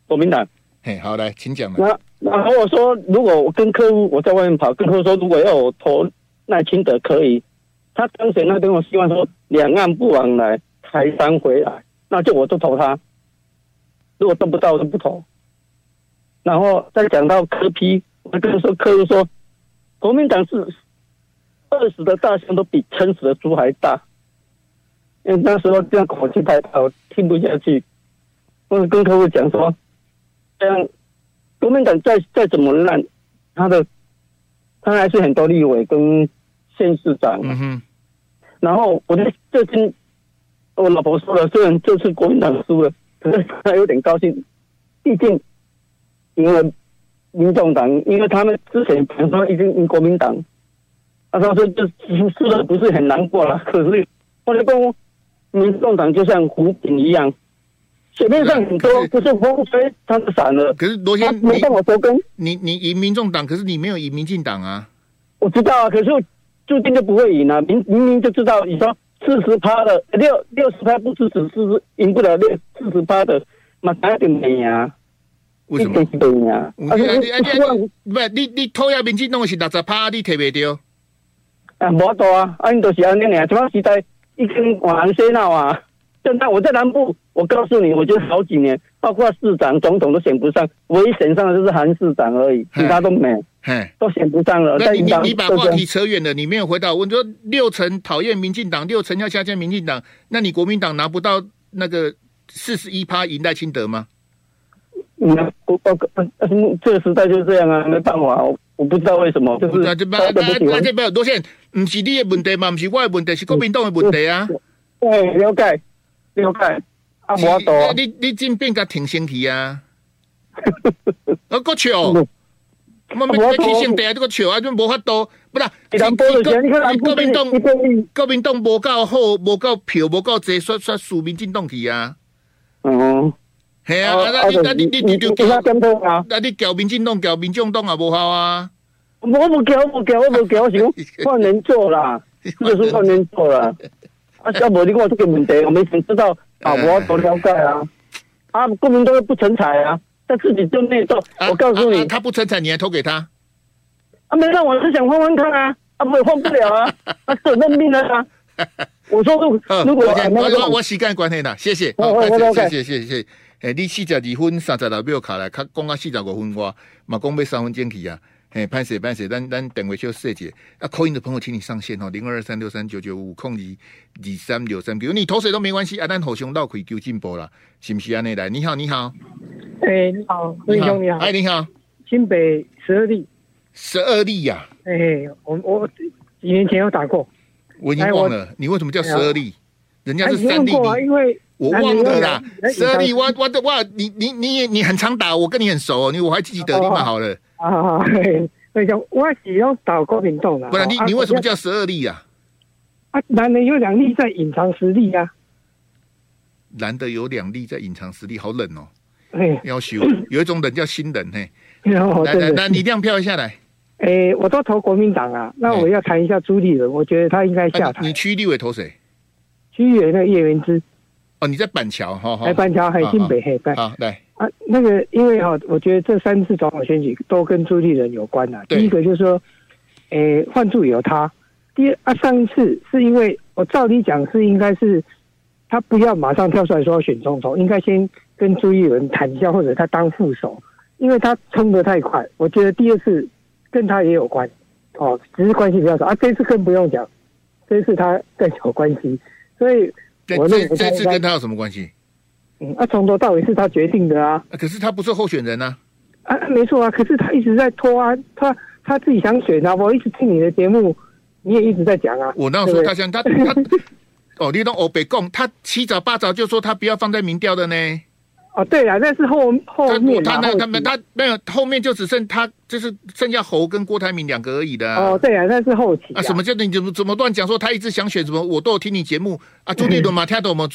H: 国民党。
A: 嘿，好，来，请讲。
H: 那然后我说，如果我跟客户我在外面跑，跟客户说，如果要我投赖清德可以。他当时那边，我希望说两岸不往来，台商回来，那就我就投他。如果得不到，我就不投。然后再讲到柯 P，我跟他说，客户说。国民党是饿死的大象都比撑死的猪还大，因为那时候这样口气太大，我听不下去。我跟客户讲说，这样国民党再再怎么烂，他的他还是很多立委跟县市长。
A: 嗯哼。
H: 然后我就最近我老婆说了，虽然这次国民党输了，可是他有点高兴，毕竟赢了。民众党，因为他们之前比如说已经赢国民党，他说这这输的不是很难过了。可是我就说，民众党就像胡饼一样，水面上很多，不是风吹它就散了。
A: 可是罗先，
H: 没办法收工。
A: 你你赢民众党，可是你没有赢民进党啊。
H: 我知道啊，可是注定就不会赢啊。明明明就知道，你说四十趴的六六十趴不支持，是不是赢不了六四十趴的，嘛打点没啊？
A: 为什么？
H: 对呀，
A: 啊，不是你你投下民进党是六十趴，你提不掉？
H: 啊，无多啊，啊，你都是安尼啊，什么时代已经往南西闹啊？现在我在南部，我告诉你，我觉得好几年，包括市长、总统都选不上，唯一选上的就是韩市长而已，其他都没，
A: 嘿，
H: 都选不上了。
A: 那你你你把话题扯远了，你没有回答我。你说六成讨厌民进党，六成要下架民进党，那你国民党拿不到那个四十一趴赢赖清德吗？
H: 嗯，我我但是这个时代就是这样啊，没办法，我我不知道为什么，就是
A: 那这那那这边多线，不是你的问题嘛，不是我的问题，是国民党的问题啊。
H: 对，了解，了解。啊，无多、啊。
A: 你你真变甲挺身体啊！我够笑，我没提醒大家这个笑啊，就无法度，不啦。国民党国民党无够好，无够票，无够济，刷刷输民进党去啊。
H: 哦，
A: 系啊，那你那你你你就叫，那你叫民进党叫民众党也无效啊。
H: 我无叫，我无叫，我无叫，我想换人做啦，就是换人做啦。啊，要无你讲这个问题，我们想知道啊，我多了解啊。啊，国民党又不成才啊。他自己就内斗，我告诉你，
A: 他不成才，你还投给他？
H: 啊，没让我是想换换看啊，啊，不换不了啊，他是认命了啊。我说如如果我
A: 我我时间关系啦，谢谢，好，谢谢谢谢谢谢。诶，你四十二分三十六秒卡来，他讲啊四十五分我，嘛讲要三分钟去啊。诶，拍谁拍谁，咱咱等会就细节。啊，扣音的朋友，请你上线哦，零二二三六三九九五空二二三六三九，你投谁都没关系啊，咱互相绕开求进步啦，是不是安尼来？你好，你好。
I: 哎、欸，你好，文兄，你好。
A: 哎，你好。
I: 新北十二例。
A: 十二例呀？
I: 哎，我我几年前有打过。
A: 我已经忘了，你为什么叫十二例？人家是三例。
I: 因为
A: 我忘了啦。十二例，我我的哇，你你你你很常打，我跟你很熟，你我还记得，你嘛好了。
I: 啊，文兄，我是用打国民党的。
A: 不然你你为什么叫十二例呀？
I: 啊，男人有两例在隐藏实力呀。
A: 男的有两例在隐藏实力，好冷哦。要修，有一种人叫新人嘿。来来来，你亮票一下来。
I: 哎，我都投国民党啊。那我要谈一下朱立伦，我觉得他应该下台。
A: 你区立委投谁？
I: 区立委那个叶元之。
A: 哦，你在板桥哈？
I: 哎，板桥还新北黑。
A: 好，来
I: 啊，那个因为哈，我觉得这三次总统选举都跟朱立伦有关啊。第一个就是说，诶，换柱有他。第二啊，上一次是因为我照理讲是应该是他不要马上跳出来说要选总统，应该先。跟朱立伦谈一下，或者他当副手，因为他冲得太快。我觉得第二次跟他也有关，哦，只是关系比较少啊。这次更不用讲，这次他更有关系。所以我认为
A: 这次跟他有什么关系？
I: 嗯，啊，从头到尾是他决定的啊。
A: 可是他不是候选人啊。
I: 啊，没错啊。可是他一直在拖啊，他他自己想选啊。我一直听你的节目，你也一直在讲啊。
A: 我那时候他想他他哦，你都欧北共，他七早八早就说他不要放在民调的呢。
I: 哦，对呀，那是后后面
A: 他那他们他没有后面就只剩他就是剩下侯跟郭台铭两个而已的。
I: 哦，对啊，那是后期
A: 啊。什么叫你怎么怎么乱讲说他一直想选什么？我都有听你节目啊。朱立伦嘛，听到我们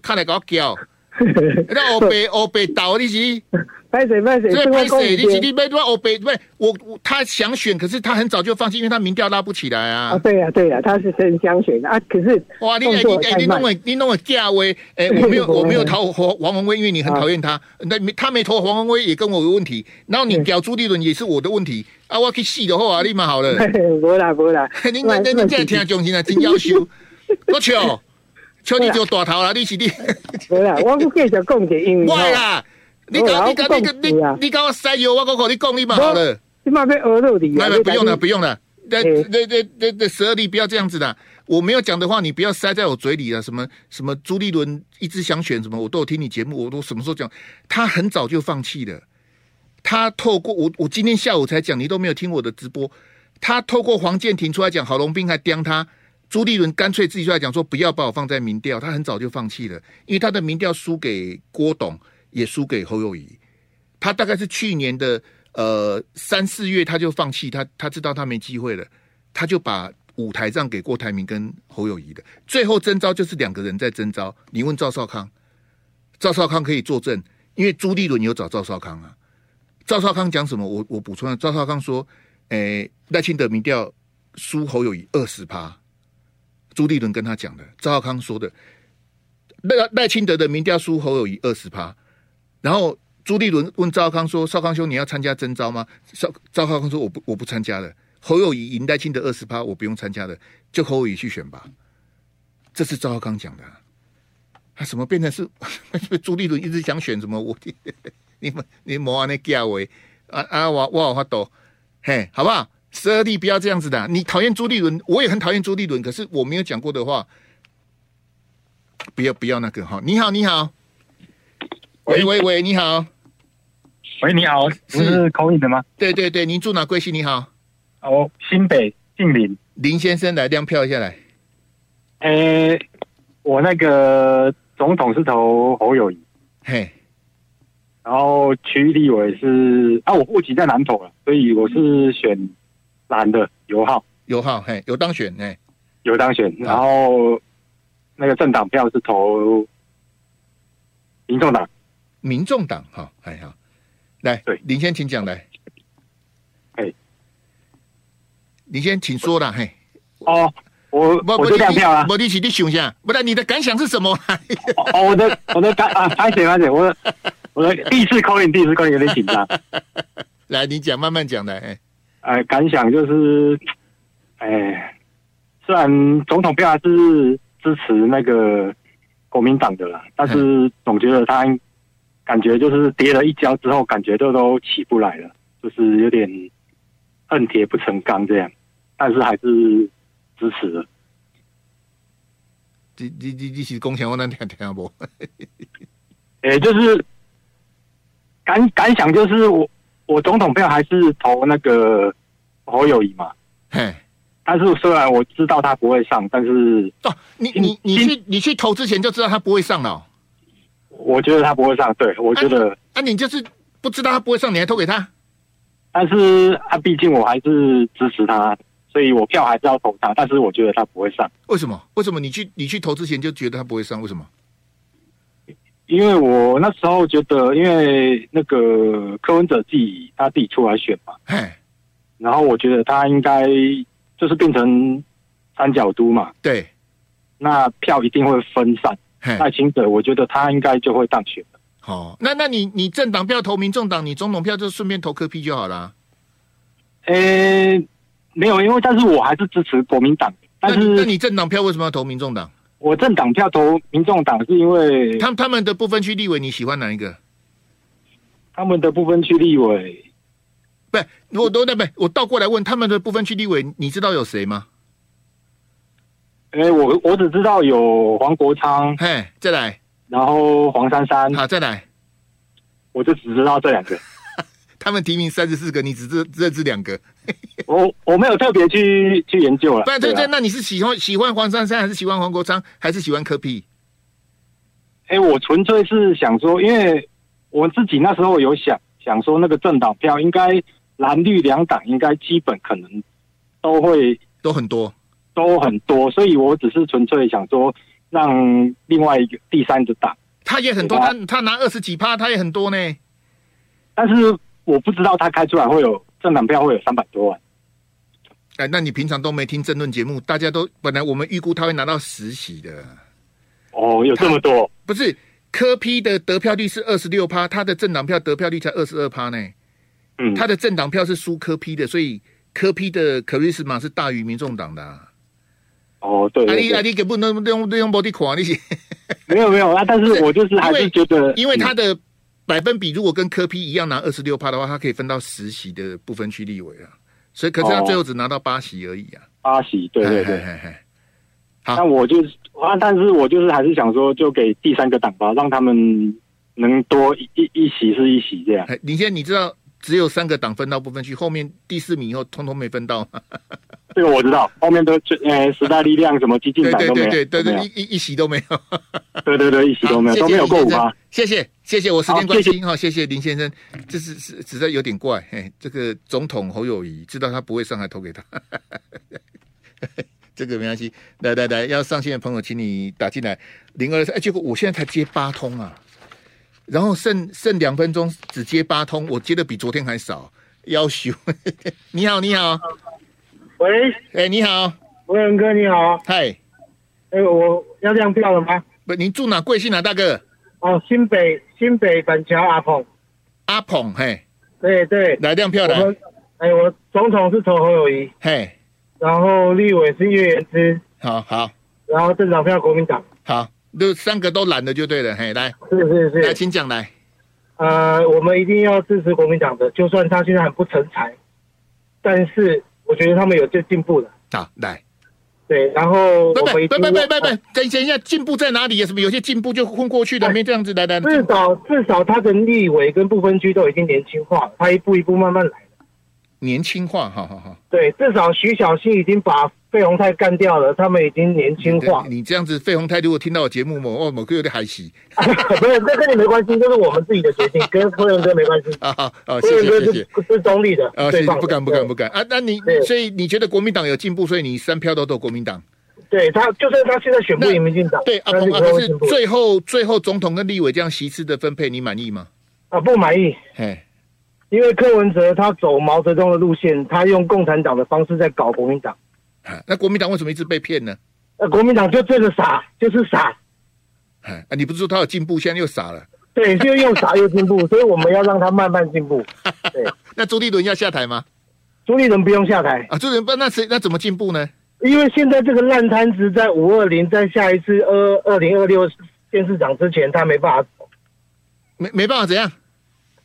A: 看来搞叫。那欧北欧北倒你是？
I: 拍谁拍谁？
A: 所以拍谁？你是你没说欧北不？我我他想选，可是他很早就放弃，因为他民调拉不起来啊。
I: 啊，对呀对呀，他是真想选啊，可是
A: 哇，你你你弄个你弄个价位，哎，我没有我没有投黄黄文威，因为你很讨厌他，那他没投黄文威也跟我有问题，然后你屌朱立伦也是我的问题啊，我去洗的话啊，立马好了。
I: 不啦不啦，
A: 你你你这样听众现在真要求，我笑。像你就大头啦，你是你。
I: 对啦，我不继续讲这英语。
A: 我啦，你搞你搞你你你搞我塞油，我讲好你讲你嘛好了。
I: 你妈被讹漏的。
A: 没没不用了不用了，那那那那那十二弟不要这样子的。我没有讲的话，你不要塞在我嘴里了。什么什么朱立伦一直想选什么，我都有听你节目，我都什么时候讲？他很早就放弃了。他透过我，我今天下午才讲，你都没有听我的直播。他透过黄建庭出来讲，郝龙斌还刁他。朱立伦干脆自己出来讲说，不要把我放在民调，他很早就放弃了，因为他的民调输给郭董，也输给侯友谊。他大概是去年的呃三四月他就放弃，他他知道他没机会了，他就把舞台让给郭台铭跟侯友谊的。最后征召就是两个人在征召，你问赵少康，赵少康可以作证，因为朱立伦有找赵少康啊。赵少康讲什么？我我补充了，赵少康说，诶赖清德民调输侯友谊二十趴。朱立伦跟他讲的，赵少康说的，赖赖清德的民调输侯友宜二十趴，然后朱立伦问赵少康说：“少康兄，你要参加征召吗？”赵赵少康说：“我不，我不参加了。”侯友宜赢赖清德二十趴，我不用参加了，就侯友宜去选吧。这是赵少康讲的。他什么变成是 朱立伦一直想选什么？我 你们你莫安那价位啊啊！我我有法度，嘿，好不好？十二弟不要这样子的，你讨厌朱立伦，我也很讨厌朱立伦，可是我没有讲过的话，不要不要那个哈。你好，你好，喂。喂喂，你好，
J: 喂，你好，是。是口音的吗？
A: 对对对，您住哪贵姓？你好，
J: 哦，新北姓林，
A: 林先生来亮票一下来。
J: 诶，我那个总统是投侯友谊，
A: 嘿，
J: 然后区立委是啊，我户籍在南投了，所以我是选蓝的油耗，
A: 油耗，嘿，有当选，嘿，
J: 有当选，然后那个政党票是投民众党，
A: 民众党，好，哎好，来，对，林先请讲来，
J: 哎，
A: 林先请说了，嘿，
J: 哦。我我就亮票啊！
A: 我你起你想一下，不然你的感想是什么？
J: 哦，我的我的感啊，拍谢拍谢，我的我的第一次 call in，第一次 call in 有点紧张。
A: 来，你讲，慢慢讲来。哎，
J: 呃，感想就是，哎，虽然总统票还是支持那个国民党的啦，但是总觉得他感觉就是跌了一跤之后，感觉都都起不来了，就是有点恨铁不成钢这样，但是还是。支持的，
A: 你你你你是共享我能听听不？
J: 诶，就是感感想就是我我总统票还是投那个侯友谊嘛，
A: 嘿，
J: 但是虽然我知道他不会上，但是
A: 哦，你你你去你去投之前就知道他不会上了，哦，
J: 我觉得他不会上，对我觉得，
A: 啊，你就是不知道他不会上，你还投给他？
J: 但是啊，毕竟我还是支持他。所以我票还是要投他，但是我觉得他不会上。
A: 为什么？为什么你去你去投之前就觉得他不会上？为什么？
J: 因为我那时候觉得，因为那个柯文哲自己他自己出来选嘛，
A: 嘿，
J: 然后我觉得他应该就是变成三角都嘛，
A: 对，
J: 那票一定会分散。赖清德，我觉得他应该就会当选了。
A: 哦，那那你你政党票投民众党，你总统票就顺便投柯 P 就好了。
J: 诶、欸。没有，因为但是我还是支持国民党。但是，
A: 那你政党票为什么要投民众党？
J: 我政党票投民众党是因为
A: 他他们的不分区立委你喜欢哪一个？
J: 他们的不分区立委，
A: 不，我都那不，我倒过来问他们的不分区立委，你知道有谁吗？
J: 哎，我我只知道有黄国昌，
A: 嘿，再来，
J: 然后黄珊珊，
A: 好，再来，
J: 我就只知道这两个。
A: 他们提名三十四个，你只认认识两个。
J: 我我没有特别去去研究了。
A: 不然，对对，那你是喜欢喜欢黄珊珊，还是喜欢黄国昌，还是喜欢柯 P？
J: 哎，我纯粹是想说，因为我自己那时候有想想说，那个政党票应该蓝绿两党应该基本可能都会
A: 都很多，
J: 都很多，所以我只是纯粹想说，让另外一个第三个党，
A: 他也很多，他他拿二十几趴，他也很多呢，
J: 但是。我不知道他开出来会有政党票会有三百多万。
A: 哎，那你平常都没听政论节目？大家都本来我们预估他会拿到十席的。
J: 哦，有这么多？
A: 不是科批的得票率是二十六趴，他的政党票得票率才二十二趴呢。
J: 嗯，
A: 他的政党票是输科批的，所以科批的可瑞斯玛是大于民众党的，啊。
J: 哦，对，对，对。
A: 啊，你啊，你给不能用用不的款，你
J: 没有没有啊，但是我就是还是觉得，
A: 因为他的。百分比如果跟柯 P 一样拿二十六趴的话，他可以分到十席的不分区立委啊，所以可是他最后只拿到八席而已啊。
J: 八席，
A: 对对对。好，
J: 那我就是啊，但是我就是还是想说，就给第三个党吧，让他们能多一一,一席是一席这样。
A: 你现在你知道只有三个党分到不分区，后面第四名以后通通没分到。
J: 这个我知道，后面都呃时代力量什么激进党都没有，
A: 对对对对，一一一席都没有。
J: 对对对，一席都没有，都没有过五趴。
A: 谢谢谢谢，我时间关系哈，谢谢林先生，这是是实在有点怪，嘿，这个总统侯友谊知道他不会上，来投给他，这个没关系。来来来，要上线的朋友，请你打进来零二三。哎，结果我现在才接八通啊，然后剩剩两分钟，只接八通，我接的比昨天还少，要求。你好，你好。
K: 喂，
A: 哎，你好，
K: 文仁哥，你好，
A: 嗨，
K: 哎，我要亮票了吗？
A: 不，您住哪？贵姓啊大哥？
K: 哦，新北新北板桥阿鹏，
A: 阿鹏，嘿，
K: 对对，
A: 来亮票来。
K: 哎，我总统是投侯友谊，
A: 嘿，
K: 然后立委是岳元之，
A: 好好，
K: 然后政党票国民党，
A: 好，就三个都懒的就对了，嘿，来，
K: 是是是，
A: 来，请讲来。
K: 呃，我们一定要支持国民党的，就算他现在很不成才，但是。我觉得他们有在进步的。
A: 好，来，
K: 对对，然后
A: 不不不不不不不，等一下，进步在哪里？有什么有些进步就混过去的，没这样子来来。
K: 至少至少他的立委跟不分区都已经年轻化了，他一步一步慢慢来。
A: 年轻化，哈哈哈。
K: 对，至少徐小新已经把费鸿泰干掉了，他们已经年轻化。
A: 你这样子，费鸿泰如果听到我节目，某哦某个有点害喜。
K: 不是，这跟你没关系，这是我们自己的决定，跟辉文哥没关系。
A: 啊啊啊，谢谢谢谢，
K: 是中立的。
A: 啊，谢谢，不敢不敢不敢啊！那你所以你觉得国民党有进步，所以你三票都投国民党。
K: 对他，就算他现在选不赢民进党，
A: 对阿鹏啊，可是最后最后总统跟立委这样席次的分配，你满意吗？
K: 啊，不满意。
A: 嘿。
K: 因为柯文哲他走毛泽东的路线，他用共产党的方式在搞国民党。
A: 那国民党为什么一直被骗呢？
K: 呃，国民党就这个傻，就是傻。
A: 啊，你不是说他有进步，现在又傻了？
K: 对，就又傻又进步，所以我们要让他慢慢进步。对，
A: 那朱立伦要下台吗？
K: 朱立伦不用下台
A: 啊，朱立伦不那谁那怎么进步呢？
K: 因为现在这个烂摊子在五二零，在下一次二二零二六县市长之前，他没办法走，
A: 没没办法怎样？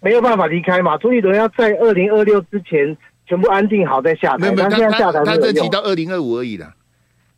K: 没有办法离开嘛？朱立伦要在二零二六之前全部安定好再下台。他现在下台
A: 他只提到二零二五而已啦。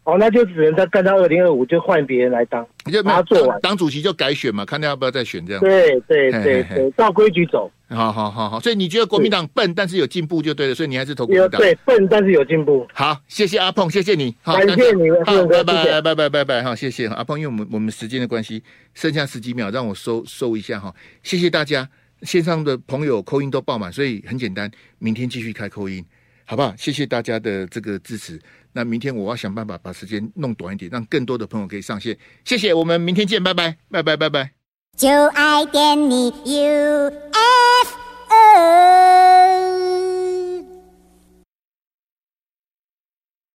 K: 哦，那就只能再干到二零二五，就换别人来当。
A: 就把他做完，当主席就改选嘛，看他要不要再选这样。
K: 对对对对，照规矩走。
A: 好好好好，所以你觉得国民党笨，但是有进步就对了，所以你还是投国民党。
K: 对，笨但是有进步。
A: 好，谢谢阿鹏，谢谢你。
K: 感谢你，
A: 好，拜拜拜拜拜拜，好，谢谢阿鹏，因为我们我们时间的关系，剩下十几秒，让我收收一下哈，谢谢大家。线上的朋友扣音都爆满所以很简单明天继续开扣音好不好谢谢大家的这个支持那明天我要想办法把时间弄短一点让更多的朋友可以上线。谢谢我们明天见拜拜拜拜拜拜。就爱点你 ufo